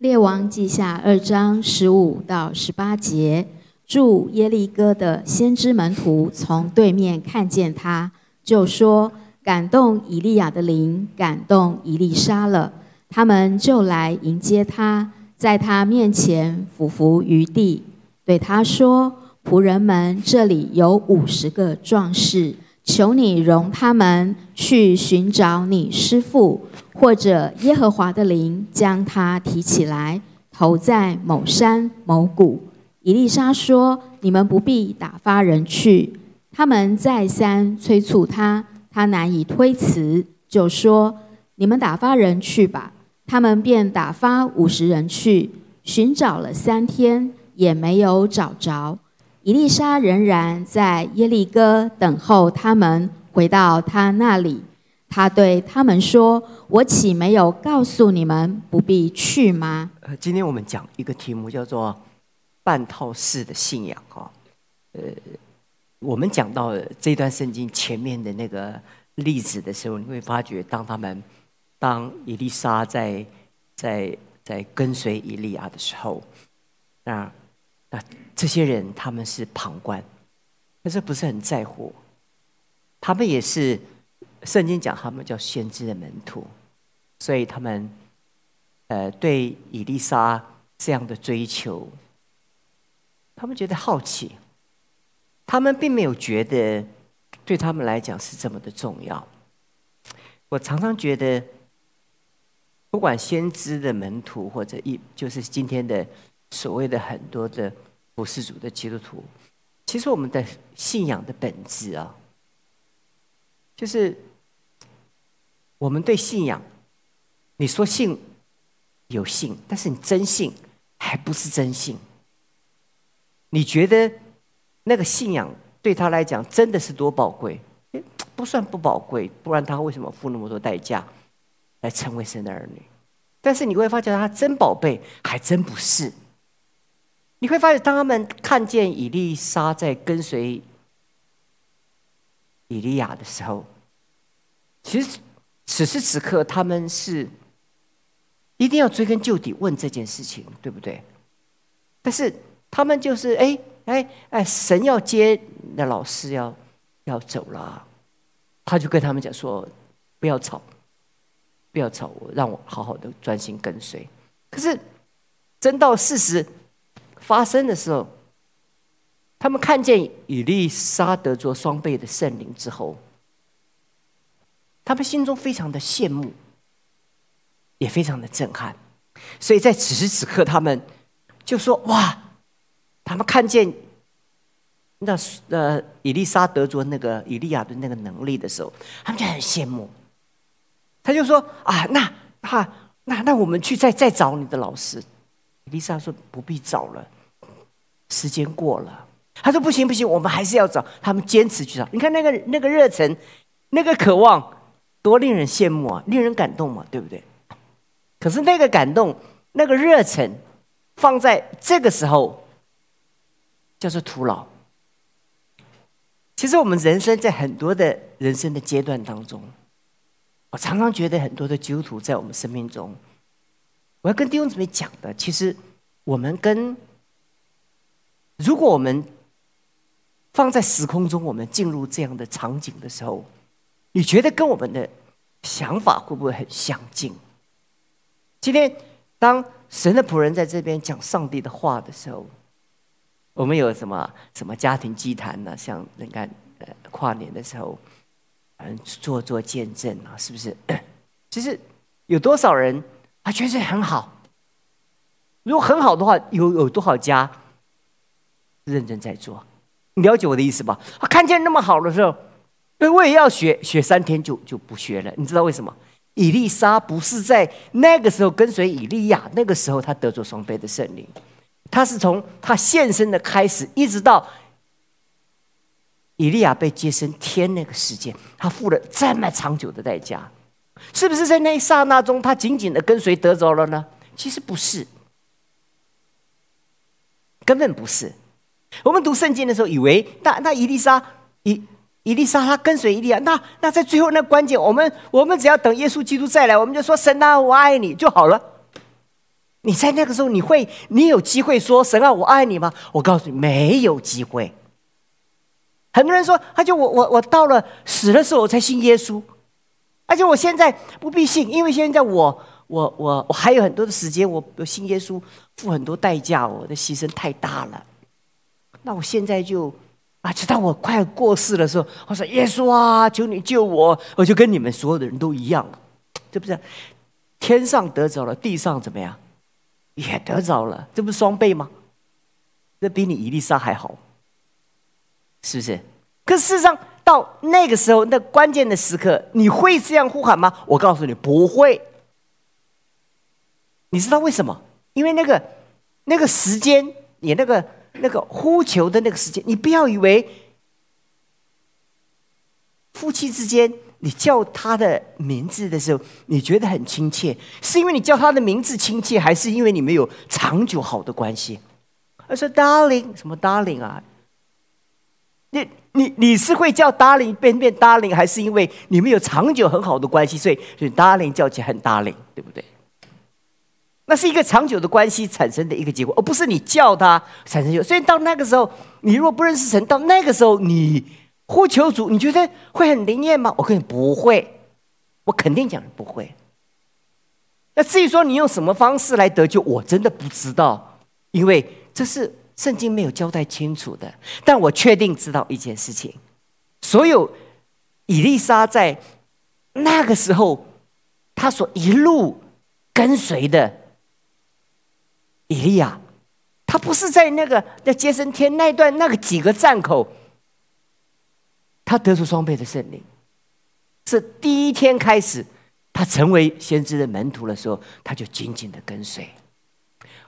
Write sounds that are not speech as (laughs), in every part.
列王记下二章十五到十八节，住耶利哥的先知门徒从对面看见他，就说：“感动以利亚的灵，感动以利沙了。”他们就来迎接他，在他面前俯伏于地，对他说：“仆人们，这里有五十个壮士，求你容他们去寻找你师父，或者耶和华的灵将他提起来，投在某山某谷。”以丽莎说：“你们不必打发人去。”他们再三催促他，他难以推辞，就说：“你们打发人去吧。”他们便打发五十人去寻找了三天，也没有找着。伊丽莎仍然在耶利哥等候他们回到他那里。他对他们说：“我岂没有告诉你们不必去吗？”呃，今天我们讲一个题目叫做“半套式的信仰”哈。呃，我们讲到这段圣经前面的那个例子的时候，你会发觉，当他们。当伊丽莎在在在跟随以利亚的时候，那那这些人他们是旁观，但是不是很在乎。他们也是圣经讲他们叫先知的门徒，所以他们呃对以丽莎这样的追求，他们觉得好奇，他们并没有觉得对他们来讲是这么的重要。我常常觉得。不管先知的门徒，或者一就是今天的所谓的很多的不世主的基督徒，其实我们的信仰的本质啊，就是我们对信仰，你说信有信，但是你真信还不是真信。你觉得那个信仰对他来讲真的是多宝贵？不算不宝贵，不然他为什么付那么多代价？来成为神的儿女，但是你会发现他真宝贝还真不是。你会发现，当他们看见以利沙在跟随以利亚的时候，其实此时此刻他们是一定要追根究底问这件事情，对不对？但是他们就是哎哎哎，神要接那老师要要走了，他就跟他们讲说：不要吵。不要吵我，让我好好的专心跟随。可是，真到事实发生的时候，他们看见以利沙得做双倍的圣灵之后，他们心中非常的羡慕，也非常的震撼。所以在此时此刻，他们就说：“哇！”他们看见那呃以利沙得着那个以利亚的那个能力的时候，他们就很羡慕。他就说啊，那哈，那那我们去再再找你的老师。伊丽莎说不必找了，时间过了。他说不行不行，我们还是要找。他们坚持去找。你看那个那个热忱，那个渴望，多令人羡慕啊，令人感动嘛，对不对？可是那个感动，那个热忱，放在这个时候，叫做徒劳。其实我们人生在很多的人生的阶段当中。我常常觉得很多的基督徒在我们生命中，我要跟弟兄姊妹讲的，其实我们跟如果我们放在时空中，我们进入这样的场景的时候，你觉得跟我们的想法会不会很相近？今天当神的仆人在这边讲上帝的话的时候，我们有什么什么家庭祭坛呢？像你看，呃，跨年的时候。嗯，做做见证啊，是不是？(coughs) 其实有多少人啊，觉得很好。如果很好的话，有有多少家认真在做？你了解我的意思吧？啊，看见那么好的时候，我也要学，学三天就就不学了。你知道为什么？以利沙不是在那个时候跟随以利亚，那个时候他得着双倍的圣灵，他是从他现身的开始，一直到。以利亚被接升天那个时间，他付了这么长久的代价，是不是在那一刹那中，他紧紧的跟随得着了呢？其实不是，根本不是。我们读圣经的时候，以为那那伊丽莎以伊丽莎她跟随伊利亚，那那在最后那关键，我们我们只要等耶稣基督再来，我们就说神啊，我爱你就好了。你在那个时候，你会，你有机会说神啊，我爱你吗？我告诉你，没有机会。很多人说，他就我我我到了死的时候我才信耶稣，而且我现在不必信，因为现在我我我我还有很多的时间，我我信耶稣付很多代价，我的牺牲太大了。那我现在就啊，直到我快过世的时候，我说耶稣啊，求你救我，我就跟你们所有的人都一样，对不对？天上得着了，地上怎么样？也得着了，这不是双倍吗？这比你伊丽莎还好，是不是？可事实上，到那个时候，那关键的时刻，你会这样呼喊吗？我告诉你，不会。你知道为什么？因为那个那个时间，你那个那个呼求的那个时间，你不要以为夫妻之间。你叫他的名字的时候，你觉得很亲切，是因为你叫他的名字亲切，还是因为你们有长久好的关系？他说：“Darling，什么 Darling 啊？你你你是会叫 Darling 变变 Darling，还是因为你们有长久很好的关系，所以所以 Darling 叫起来很 Darling，对不对？那是一个长久的关系产生的一个结果，而不是你叫他产生就。所以到那个时候，你如果不认识神，到那个时候你。”呼求主，你觉得会很灵验吗？我跟你不会，我肯定讲不会。那至于说你用什么方式来得救，我真的不知道，因为这是圣经没有交代清楚的。但我确定知道一件事情：所有以丽莎在那个时候，他所一路跟随的以利亚，他不是在那个在接生天那段那个几个站口。他得出双倍的胜利，是第一天开始，他成为先知的门徒的时候，他就紧紧的跟随。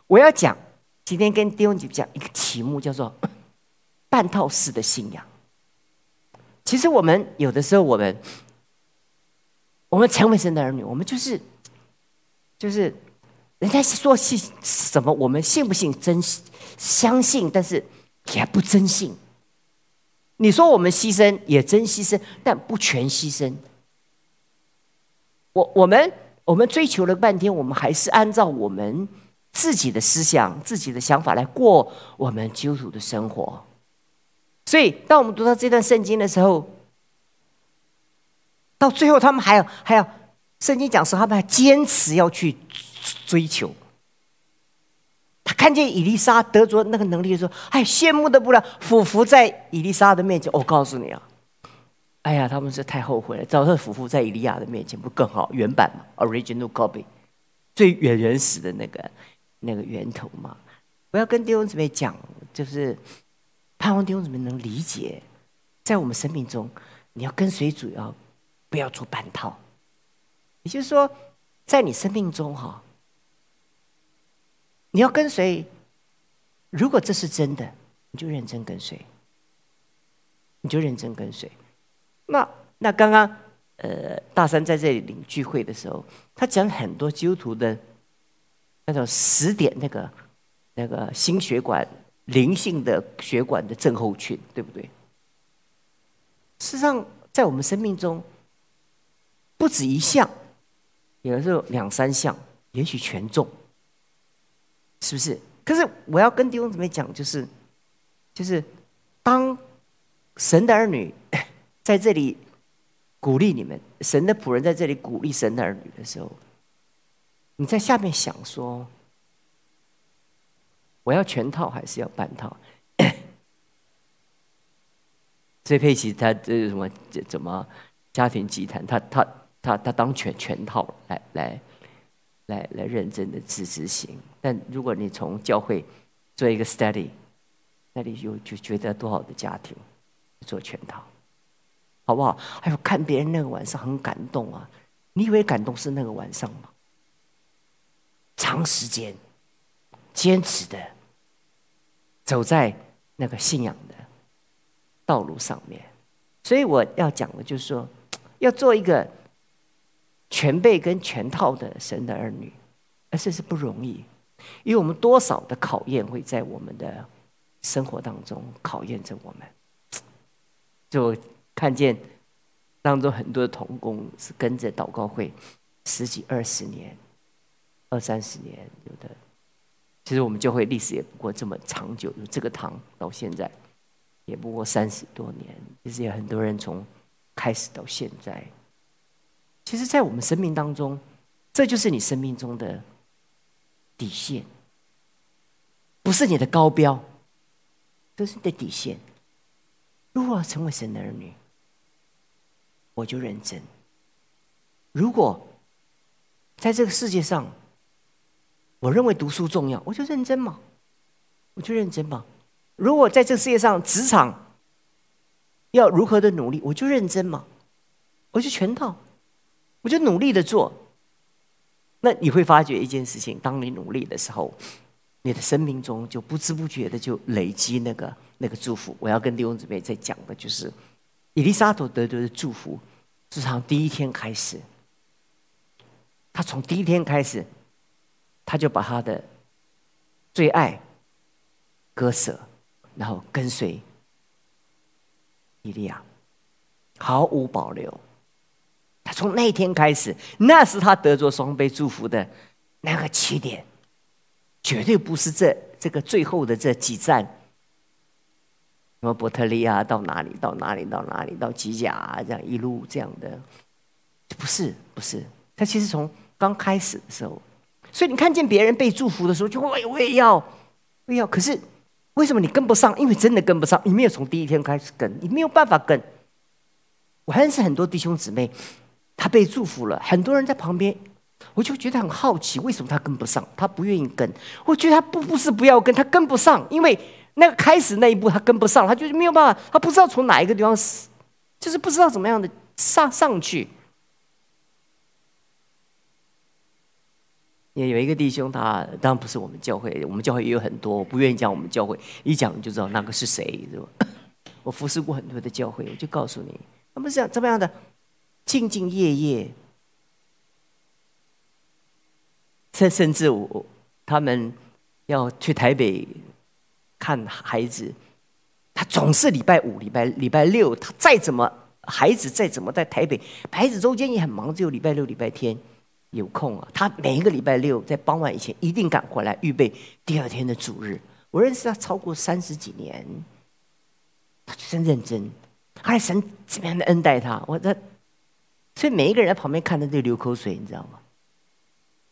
我要讲今天跟弟兄姐讲一个题目，叫做 (coughs) “半套式的信仰”。其实我们有的时候，我们我们成为神的儿女，我们就是就是人家说信什么，我们信不信？真相信，但是也不真信。你说我们牺牲也真牺牲，但不全牺牲。我我们我们追求了半天，我们还是按照我们自己的思想、自己的想法来过我们基督徒的生活。所以，当我们读到这段圣经的时候，到最后他们还要还要圣经讲说，他们还坚持要去追求。他看见伊丽莎得着那个能力的时候，哎，羡慕的不了，俯伏在伊丽莎的面前。我告诉你啊，哎呀，他们是太后悔了，早上俯伏在以利亚的面前，不更好？原版嘛，original copy，最原原始的那个那个源头嘛。我要跟弟兄姊妹讲，就是盼望弟兄姊妹能理解，在我们生命中，你要跟随主，要不要做半套？也就是说，在你生命中，哈。你要跟随，如果这是真的，你就认真跟随，你就认真跟随。那那刚刚呃，大山在这里领聚会的时候，他讲很多基督徒的那种十点那个那个心血管灵性的血管的症候群，对不对？事实上，在我们生命中，不止一项，有的时候两三项，也许全中。是不是？可是我要跟弟兄姊妹讲，就是，就是当神的儿女 (laughs) 在这里鼓励你们，神的仆人在这里鼓励神的儿女的时候，你在下面想说：我要全套还是要半套？(coughs) 所以佩奇他这什么怎么家庭集团，他他他他当全全套来来。来来认真的自执行，但如果你从教会做一个 study，那里就就觉得多好的家庭做全套，好不好？还有看别人那个晚上很感动啊，你以为感动是那个晚上吗？长时间坚持的走在那个信仰的道路上面，所以我要讲的就是说，要做一个。全备跟全套的神的儿女，而这是不容易，因为我们多少的考验会在我们的生活当中考验着我们。(tsk) 就看见当中很多的童工是跟着祷告会十几二十年，二三十年，有的。其实我们教会历史也不过这么长久，有这个堂到现在，也不过三十多年。其实有很多人从开始到现在，其实，在我们生命当中，这就是你生命中的底线，不是你的高标，这是你的底线。如果要成为神的儿女，我就认真。如果在这个世界上，我认为读书重要，我就认真嘛，我就认真嘛。如果在这个世界上，职场要如何的努力，我就认真嘛，我就全套，我就努力的做。那你会发觉一件事情：当你努力的时候，你的生命中就不知不觉的就累积那个那个祝福。我要跟弟兄姊妹在讲的就是，伊丽莎得得的祝福，是从第一天开始，他从第一天开始。他就把他的最爱割舍，然后跟随以利亚，毫无保留。从那一天开始，那是他得着双倍祝福的那个起点，绝对不是这这个最后的这几站，什么伯特利啊，到哪里到哪里到哪里到吉甲，这样一路这样的，不是不是，他其实从刚开始的时候。所以你看见别人被祝福的时候，就我我也要，我也要。可是为什么你跟不上？因为真的跟不上，你没有从第一天开始跟，你没有办法跟。我认识很多弟兄姊妹，他被祝福了，很多人在旁边，我就觉得很好奇，为什么他跟不上？他不愿意跟。我觉得他不不是不要跟，他跟不上，因为那个开始那一步他跟不上，他就是没有办法，他不知道从哪一个地方，就是不知道怎么样的上上去。也有一个弟兄，他当然不是我们教会，我们教会也有很多，我不愿意讲我们教会，一讲就知道那个是谁，是吧？(coughs) 我服侍过很多的教会，我就告诉你，他们是这样怎么样的，兢兢业业，甚甚至我他们要去台北看孩子，他总是礼拜五、礼拜礼拜六，他再怎么孩子再怎么在台北，孩子周间也很忙，只有礼拜六、礼拜天。有空啊，他每一个礼拜六在傍晚以前一定赶回来，预备第二天的主日。我认识他超过三十几年，他真认真。后来神怎么样的恩待他，我的，所以每一个人在旁边看着都流口水，你知道吗？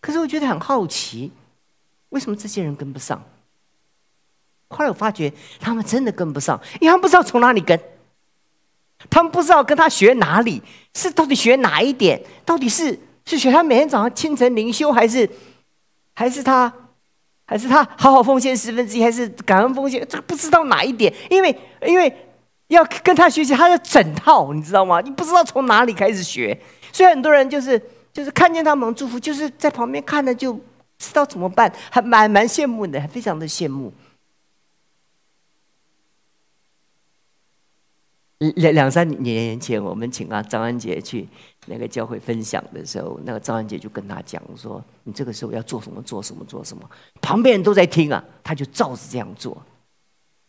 可是我觉得很好奇，为什么这些人跟不上？后来我发觉他们真的跟不上，因为他们不知道从哪里跟，他们不知道跟他学哪里，是到底学哪一点，到底是。是学他每天早上清晨灵修，还是还是他还是他好好奉献十分之一，还是感恩奉献？这个不知道哪一点，因为因为要跟他学习，他要整套，你知道吗？你不知道从哪里开始学，所以很多人就是就是看见他们祝福，就是在旁边看了就知道怎么办，还蛮蛮羡慕的，还非常的羡慕。两两三年前，我们请啊张安杰去那个教会分享的时候，那个张安杰就跟他讲说：“你这个时候要做什么？做什么？做什么？”旁边人都在听啊，他就照着这样做。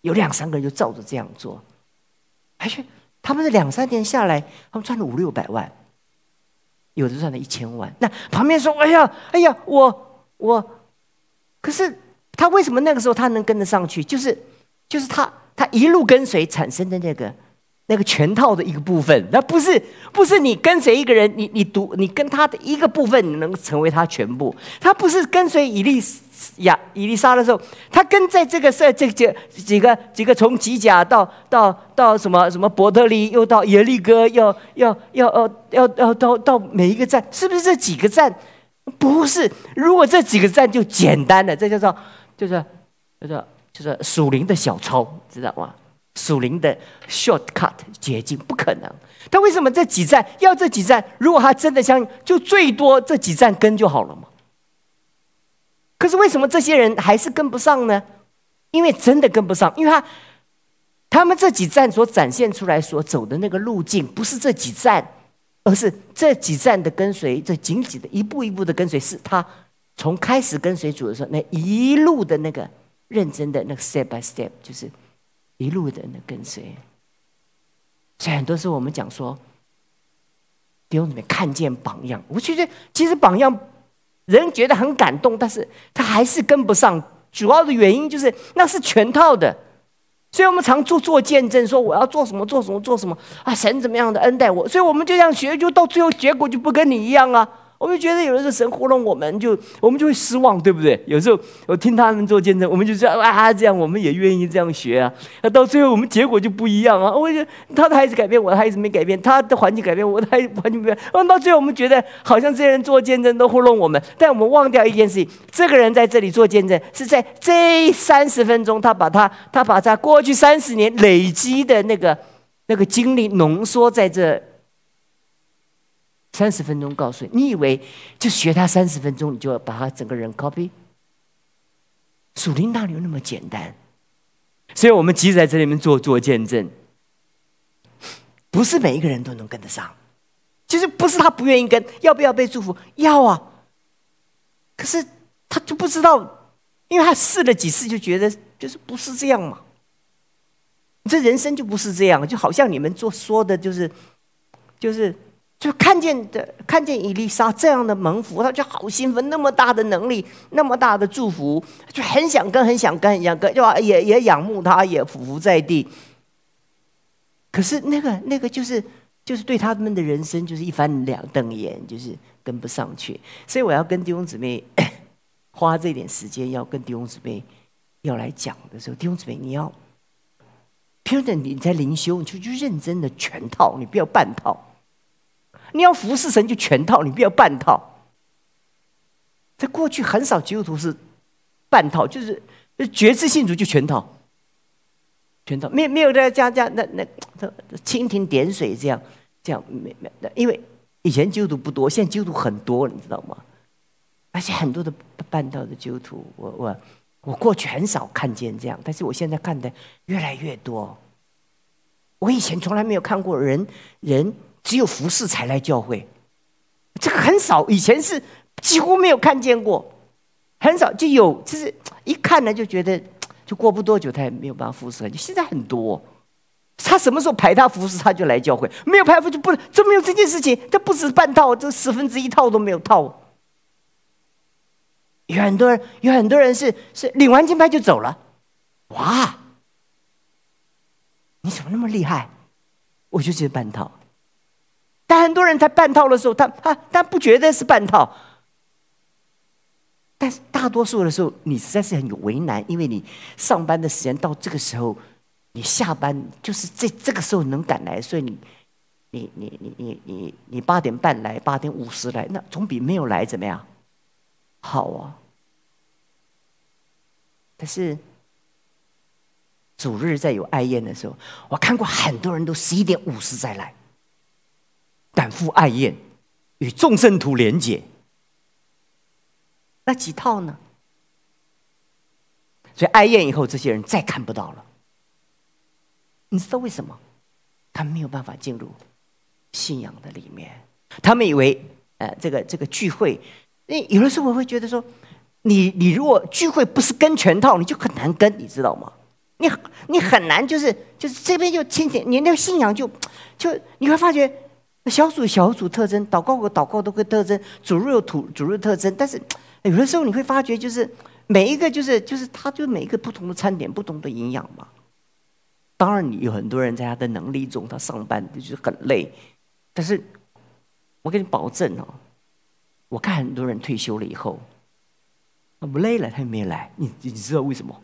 有两三个人就照着这样做，而且他们的两三年下来，他们赚了五六百万，有的赚了一千万。那旁边说：“哎呀，哎呀，我我……可是他为什么那个时候他能跟得上去？就是就是他他一路跟随产生的那个。”那个全套的一个部分，那不是不是你跟随一个人，你你读你跟他的一个部分，你能成为他全部。他不是跟随以利亚伊丽莎的时候，他跟在这个这这几几个几个从吉甲到到到什么什么伯特利，又到耶利哥，要要要要要要到到每一个站，是不是这几个站？不是，如果这几个站就简单了，这叫做就是就是就是属灵的小抄，知道吗？属灵的 shortcut 捷径不可能，他为什么这几站要这几站？如果他真的相就最多这几站跟就好了嘛。可是为什么这些人还是跟不上呢？因为真的跟不上，因为他他们这几站所展现出来所走的那个路径，不是这几站，而是这几站的跟随，这紧紧的一步一步的跟随，是他从开始跟随主的时候那一路的那个认真的那个 step by step，就是。一路的那跟随，所以很多时候我们讲说，弟兄姊妹看见榜样，我觉得其实榜样人觉得很感动，但是他还是跟不上。主要的原因就是那是全套的，所以我们常做做见证，说我要做什么做什么做什么啊，神怎么样的恩待我，所以我们就这样学，就到最后结果就不跟你一样啊。我们觉得有的时候神糊弄我们，就我们就会失望，对不对？有时候我听他们做见证，我们就这样啊，这样我们也愿意这样学啊。那到最后我们结果就不一样啊。我觉得他的孩子改变，我的孩子没改变；他的环境改变，我的孩子环境没变。到最后我们觉得好像这些人做见证都糊弄我们，但我们忘掉一件事情：这个人在这里做见证，是在这三十分钟，他把他他把他过去三十年累积的那个那个经历浓缩在这。三十分钟告诉你，你以为就学他三十分钟，你就要把他整个人 copy？属灵大流那么简单？所以我们即使在这里面做做见证，不是每一个人都能跟得上。其实不是他不愿意跟，要不要被祝福？要啊。可是他就不知道，因为他试了几次，就觉得就是不是这样嘛。这人生就不是这样，就好像你们做说的，就是就是。就看见的，看见伊丽莎这样的蒙福，他就好兴奋，那么大的能力，那么大的祝福，就很想跟，很想跟，很想跟，就也也仰慕他，也匍匐在地。可是那个那个就是就是对他们的人生就是一翻两瞪眼，就是跟不上去。所以我要跟弟兄姊妹 (coughs) 花这点时间，要跟弟兄姊妹要来讲的时候，弟兄姊妹你要，平等你在灵修，你就去认真的全套，你不要半套。你要服侍神就全套，你不要半套。在过去很少基督徒是半套，就是觉知信主就全套，全套没没有在加加那那蜻蜓点水这样这样没没，因为以前基督徒不多，现在基督徒很多，你知道吗？而且很多的半套的基督徒，我我我过去很少看见这样，但是我现在看的越来越多。我以前从来没有看过人人。只有服侍才来教会，这个很少。以前是几乎没有看见过，很少就有，就是一看呢就觉得，就过不多久他也没有办法服侍。就现在很多，他什么时候排他服侍，他就来教会；没有排服就不能，就没有这件事情。这不止半套，这十分之一套都没有套。有很多人，有很多人是是领完金牌就走了。哇，你怎么那么厉害？我就觉得半套。但很多人在半套的时候，他他他不觉得是半套。但是大多数的时候，你实在是很有为难，因为你上班的时间到这个时候，你下班就是这这个时候能赶来，所以你你你你你你你八点半来，八点五十来，那总比没有来怎么样好啊？但是主日在有爱宴的时候，我看过很多人都十一点五十再来。赶赴爱宴，与众生徒连结，那几套呢？所以爱宴以后，这些人再看不到了。你知道为什么？他没有办法进入信仰的里面。他们以为，呃，这个这个聚会，你有的时候我会觉得说，你你如果聚会不是跟全套，你就很难跟，你知道吗？你你很难，就是就是这边就亲戚，你那个信仰就就你会发觉。小组小组特征，祷告和祷告都会特征，主日有主主日特征，但是有的时候你会发觉，就是每一个就是就是他就每一个不同的餐点，不同的营养嘛。当然，你有很多人在他的能力中，他上班就是很累，但是我给你保证哦，我看很多人退休了以后，他不累了，他也没来。你你知道为什么？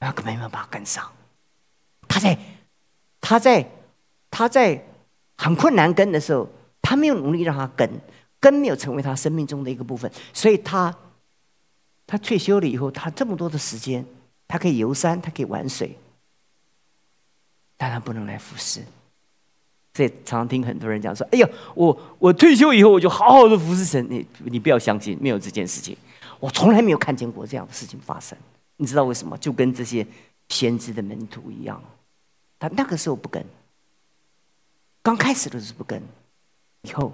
他根本没有办法跟上，他在他在。他在很困难跟的时候，他没有努力让他跟，跟没有成为他生命中的一个部分，所以他他退休了以后，他这么多的时间，他可以游山，他可以玩水，但他不能来服侍。所以常常听很多人讲说：“哎呀，我我退休以后我就好好的服侍神。”你你不要相信，没有这件事情，我从来没有看见过这样的事情发生。你知道为什么？就跟这些先知的门徒一样，他那个时候不跟。刚开始的时候不跟，以后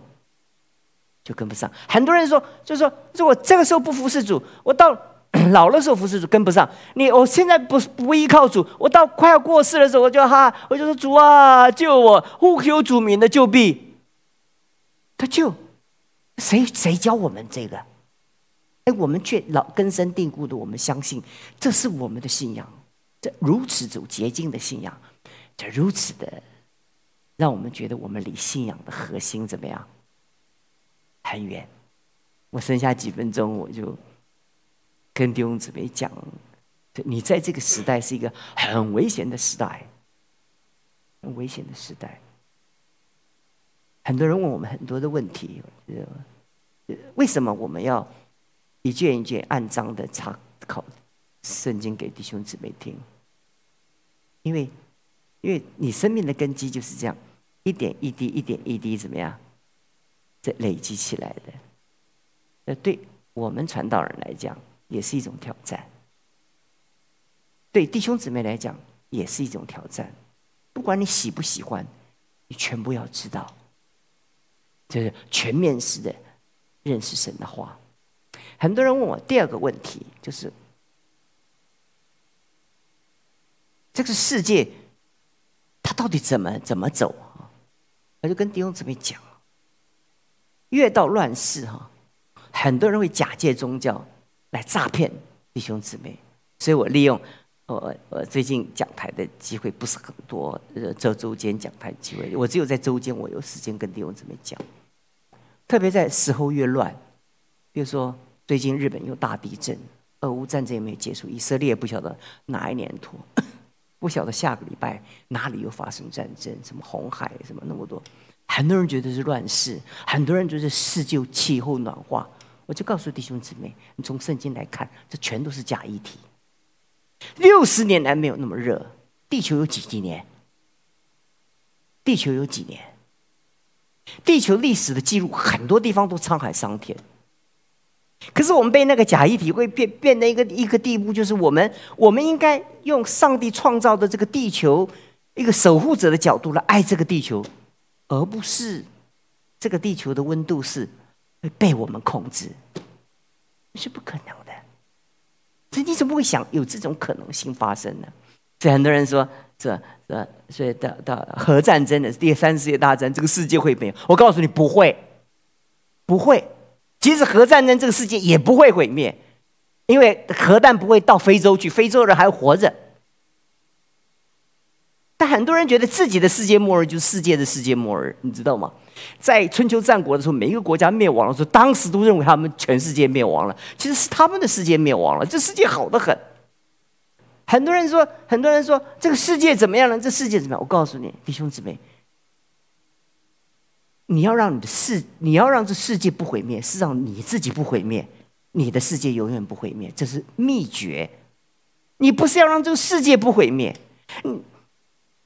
就跟不上。很多人说，就是说，如果这个时候不服侍主，我到老的时候服侍主跟不上。你我现在不不依靠主，我到快要过世的时候，我就哈，我就说主啊，救我！呼求主名的救必，他救，谁谁教我们这个？哎，我们却老根深蒂固的，我们相信这是我们的信仰，这如此走捷径的信仰，这如此的让我们觉得我们离信仰的核心怎么样很远。我剩下几分钟，我就跟弟兄姊妹讲，你在这个时代是一个很危险的时代，很危险的时代。很多人问我们很多的问题，为什么我们要一卷一卷按章的查考圣经给弟兄姊妹听？因为，因为你生命的根基就是这样，一点一滴，一点一滴，怎么样，这累积起来的。那对我们传道人来讲，也是一种挑战；对弟兄姊妹来讲，也是一种挑战。不管你喜不喜欢，你全部要知道，就是全面式的认识神的话。很多人问我第二个问题，就是这个世界它到底怎么怎么走啊？我就跟弟兄姊妹讲，越到乱世哈。很多人会假借宗教来诈骗弟兄姊妹，所以我利用我我最近讲台的机会不是很多，呃，这周间讲台机会，我只有在周间我有时间跟弟兄姊妹讲。特别在时候越乱，比如说最近日本有大地震，俄乌战争也没有结束，以色列不晓得哪一年脱，不晓得下个礼拜哪里又发生战争，什么红海什么那么多，很多人觉得是乱世，很多人觉得世就气候暖化。我就告诉弟兄姊妹，你从圣经来看，这全都是假议题。六十年来没有那么热，地球有几几年？地球有几年？地球历史的记录很多地方都沧海桑田。可是我们被那个假议题会变变得一个一个地步，就是我们我们应该用上帝创造的这个地球一个守护者的角度来爱这个地球，而不是这个地球的温度是。会被我们控制，是不可能的。所以你怎么会想有这种可能性发生呢？所以很多人说，这这，所以到到核战争的第三次世界大战，这个世界会灭？我告诉你，不会，不会。其实核战争，这个世界也不会毁灭，因为核弹不会到非洲去，非洲人还活着。但很多人觉得自己的世界末日就是世界的世界末日，你知道吗？在春秋战国的时候，每一个国家灭亡的时候，当时都认为他们全世界灭亡了，其实是他们的世界灭亡了。这世界好的很。很多人说，很多人说这个世界怎么样了？这世界怎么样？我告诉你，弟兄姊妹，你要让你的世，你要让这世界不毁灭，是让你自己不毁灭，你的世界永远不毁灭，这是秘诀。你不是要让这个世界不毁灭，你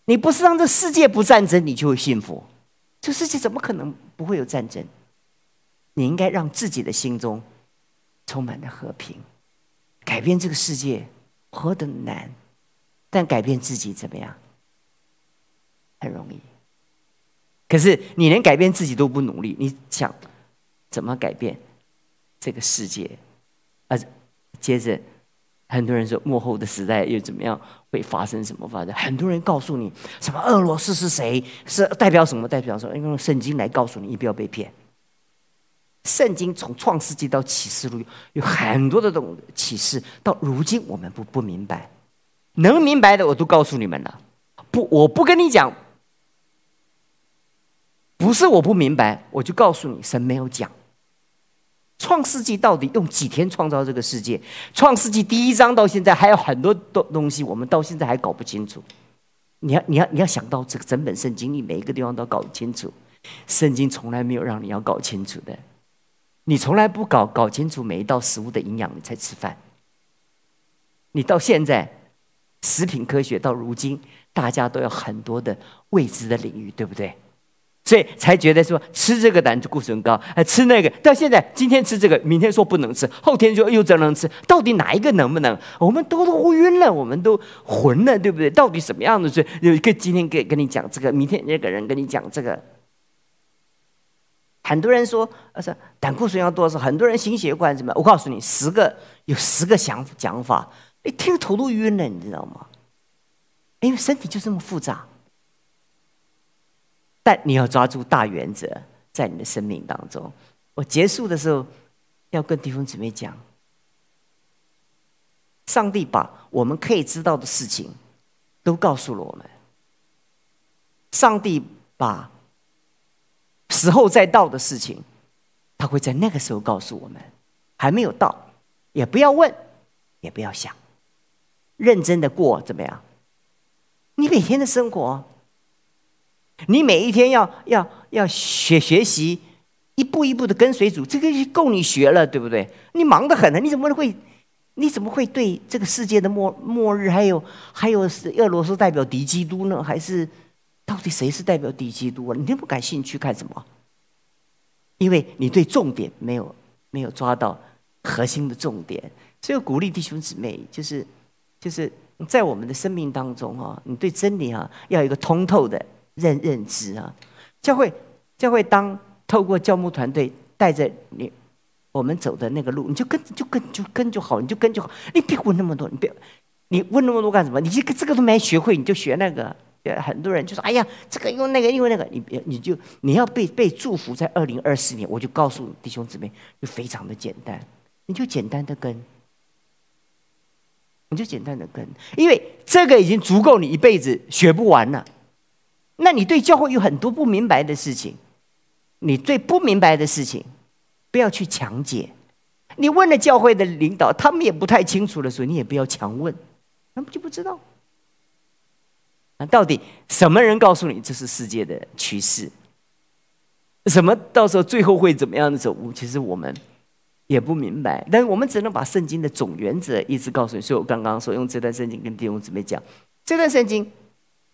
你不是让这世界不战争，你就会幸福。这世界怎么可能不会有战争？你应该让自己的心中充满了和平。改变这个世界何等难，但改变自己怎么样？很容易。可是你连改变自己都不努力，你想怎么改变这个世界？啊，接着。很多人说幕后的时代又怎么样？会发生什么发生？很多人告诉你什么？俄罗斯是谁？是代表什么？代表什么？用圣经来告诉你，你不要被骗。圣经从创世纪到启示录有很多的种启示，到如今我们不不明白，能明白的我都告诉你们了。不，我不跟你讲，不是我不明白，我就告诉你，神没有讲。创世纪到底用几天创造这个世界？创世纪第一章到现在还有很多东东西，我们到现在还搞不清楚。你要你要你要想到这个整本圣经，你每一个地方都搞清楚。圣经从来没有让你要搞清楚的，你从来不搞搞清楚每一道食物的营养，你才吃饭。你到现在，食品科学到如今，大家都有很多的未知的领域，对不对？所以才觉得说吃这个胆固醇高，哎，吃那个到现在今天吃这个，明天说不能吃，后天说又只能吃，到底哪一个能不能？我们都都晕了，我们都混了，对不对？到底什么样的？是有一个今天给跟你讲这个，明天那个人跟你讲这个。很多人说，呃，是胆固醇要多少？很多人心血管什么？我告诉你，十个有十个想讲法，你听头都晕了，你知道吗？因为身体就这么复杂。但你要抓住大原则，在你的生命当中，我结束的时候要跟弟兄姊妹讲，上帝把我们可以知道的事情都告诉了我们。上帝把时候再到的事情，他会在那个时候告诉我们。还没有到，也不要问，也不要想，认真的过怎么样？你每天的生活，你每一天要要要学学习，一步一步的跟随主，这个就够你学了，对不对？你忙得很呢，你怎么会？你怎么会对这个世界的末末日，还有还有是俄罗斯代表敌基督呢？还是到底谁是代表敌基督啊？你不感兴趣干什么？因为你对重点没有没有抓到。核心的重点，所以鼓励弟兄姊妹，就是就是在我们的生命当中啊，你对真理啊要有一个通透的认认知啊。教会教会当透过教牧团队带着你我们走的那个路，你就跟就跟就跟就好，你就跟就好，你别问那么多，你别你问那么多干什么？你这个这个都没学会，你就学那个。很多人就说：“哎呀，这个用那个，用那个，你别你就你要被被祝福在二零二四年，我就告诉弟兄姊妹，就非常的简单。”你就简单的跟，你就简单的跟，因为这个已经足够你一辈子学不完了。那你对教会有很多不明白的事情，你最不明白的事情，不要去强解。你问了教会的领导，他们也不太清楚的时候，你也不要强问，他们就不知道。那到底什么人告诉你这是世界的趋势？什么到时候最后会怎么样的走？其实我们。也不明白，但是我们只能把圣经的总原则一直告诉你。所以我刚刚说用这段圣经跟弟兄姊妹讲，这段圣经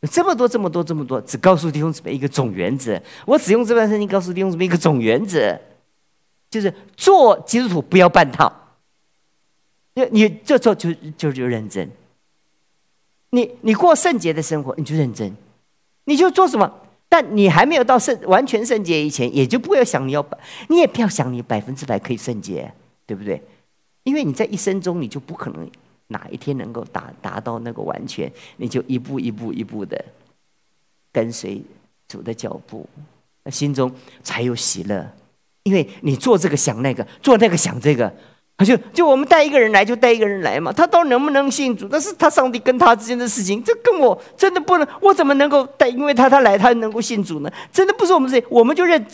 有这么多、这么多、这么多，只告诉弟兄姊妹一个总原则。我只用这段圣经告诉弟兄姊妹一个总原则，就是做基督徒不要半套。你你这做就就就认真。你你过圣洁的生活，你就认真，你就做什么？但你还没有到圣完全圣洁以前，也就不要想你要，你也不要想你百分之百可以圣洁，对不对？因为你在一生中，你就不可能哪一天能够达达到那个完全，你就一步一步一步的跟随主的脚步，心中才有喜乐。因为你做这个想那个，做那个想这个。他就就我们带一个人来，就带一个人来嘛。他到底能不能信主？那是他上帝跟他之间的事情，这跟我真的不能。我怎么能够带？因为他他来，他能够信主呢？真的不是我们这，我们就认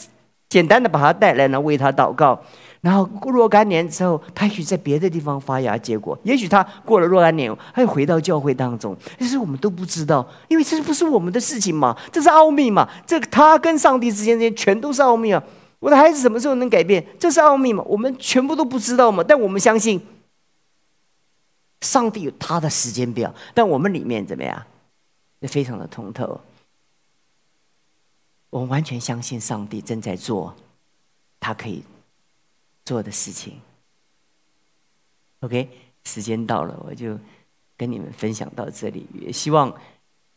简单的把他带来呢，为他祷告。然后过若干年之后，他也许在别的地方发芽结果。也许他过了若干年，他又回到教会当中。但是我们都不知道，因为这不是我们的事情嘛，这是奥秘嘛。这他跟上帝之间这些全都是奥秘啊。我的孩子什么时候能改变？这是奥秘嘛？我们全部都不知道嘛？但我们相信，上帝有他的时间表。但我们里面怎么样？也非常的通透。我们完全相信上帝正在做他可以做的事情。OK，时间到了，我就跟你们分享到这里。也希望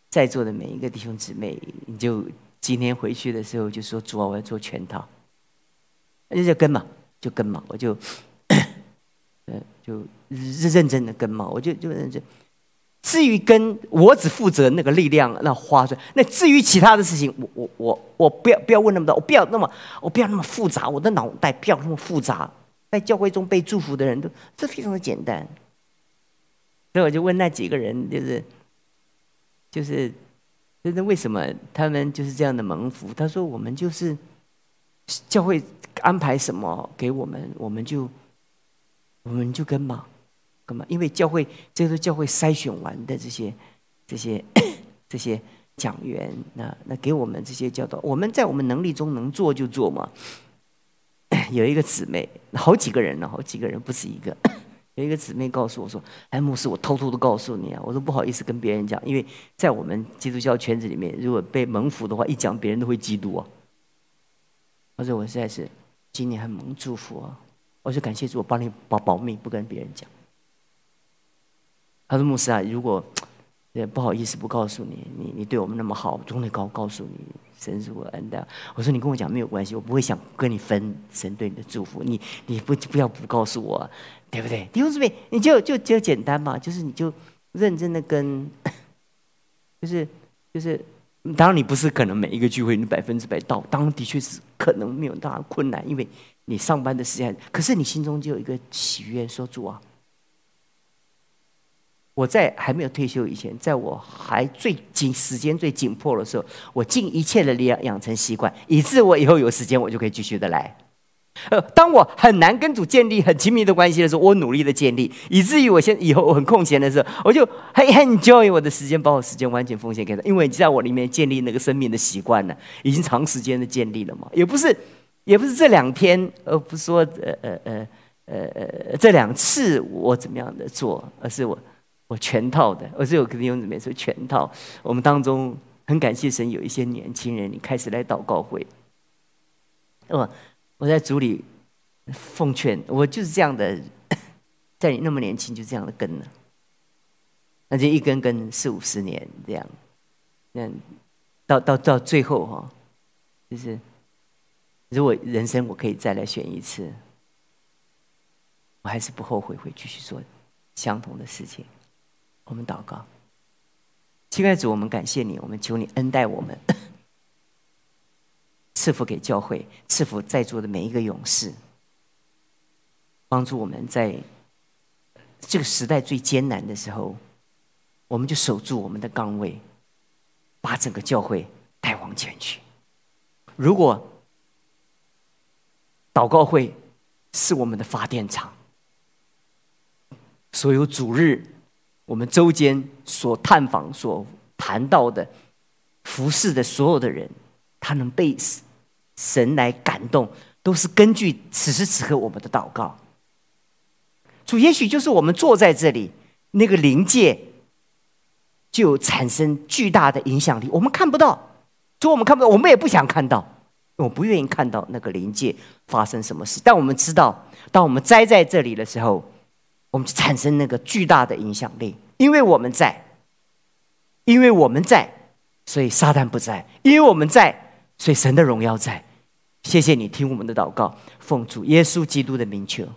在座的每一个弟兄姊妹，你就今天回去的时候就说：“主啊，我要做全套。”那就跟嘛，就跟嘛，我就，(coughs) 呃，就认认真的跟嘛，我就就认真。至于跟我只负责那个力量，那花出来。那至于其他的事情，我我我我不要不要问那么多，我不要那么我不要那么复杂，我的脑袋不要那么复杂。在教会中被祝福的人都这非常的简单。所以我就问那几个人，就是就是，就是为什么他们就是这样的蒙福？他说我们就是教会。安排什么给我们，我们就我们就跟嘛，跟嘛，因为教会这是教会筛选完的这些这些 (coughs) 这些讲员，那那给我们这些教导，我们在我们能力中能做就做嘛。(coughs) 有一个姊妹，好几个人呢，好几个人不止一个。(coughs) 有一个姊妹告诉我说：“哎，牧师，我偷偷的告诉你啊，我说不好意思跟别人讲，因为在我们基督教圈子里面，如果被蒙福的话，一讲别人都会嫉妒啊。”我说：“我实在是。”今年很蒙祝福啊！我就感谢主，我帮你保保密，不跟别人讲。他说：“牧师啊，如果也不好意思不告诉你，你你对我们那么好，总得告告诉你，神是我恩的。”我说：“你跟我讲没有关系，我不会想跟你分神对你的祝福。你你不不要不告诉我，对不对？弟兄姊妹，你就就就简单嘛，就是你就认真的跟，(coughs) 就是就是。”当然，你不是可能每一个聚会你百分之百到，当然的确是可能没有大困难，因为你上班的时间，可是你心中就有一个喜悦，说主啊，我在还没有退休以前，在我还最紧时间最紧迫的时候，我尽一切的力量养成习惯，以致我以后有时间，我就可以继续的来。(laughs) 呃，当我很难跟主建立很亲密的关系的时候，我努力的建立，以至于我现以后我很空闲的时候，我就很很 enjoy 我的时间，把我时间完全奉献给他，因为你在我里面建立那个生命的习惯呢，已经长时间的建立了嘛，也不是，也不是这两天，呃不是说呃呃呃呃呃这两次我怎么样的做，而是我我全套的，我是有跟弟兄姊妹说全套。我们当中很感谢神，有一些年轻人，你开始来祷告会，哦。我在组里奉劝，我就是这样的，(coughs) 在你那么年轻就这样的跟了，那就一根跟四五十年这样，那到到到最后哈，就是如果人生我可以再来选一次，我还是不后悔会继续做相同的事情。我们祷告，亲爱的主，我们感谢你，我们求你恩待我们。(coughs) 赐福给教会，赐福在座的每一个勇士，帮助我们在这个时代最艰难的时候，我们就守住我们的岗位，把整个教会带往前去。如果祷告会是我们的发电厂，所有主日我们周间所探访、所谈到的服侍的所有的人，他能被。神来感动，都是根据此时此刻我们的祷告。主也许就是我们坐在这里，那个灵界就产生巨大的影响力。我们看不到，主我们看不到，我们也不想看到，我不愿意看到那个灵界发生什么事。但我们知道，当我们栽在这里的时候，我们就产生那个巨大的影响力，因为我们在，因为我们在，所以撒旦不在；因为我们在，所以神的荣耀在。谢谢你听我们的祷告，奉主耶稣基督的名求。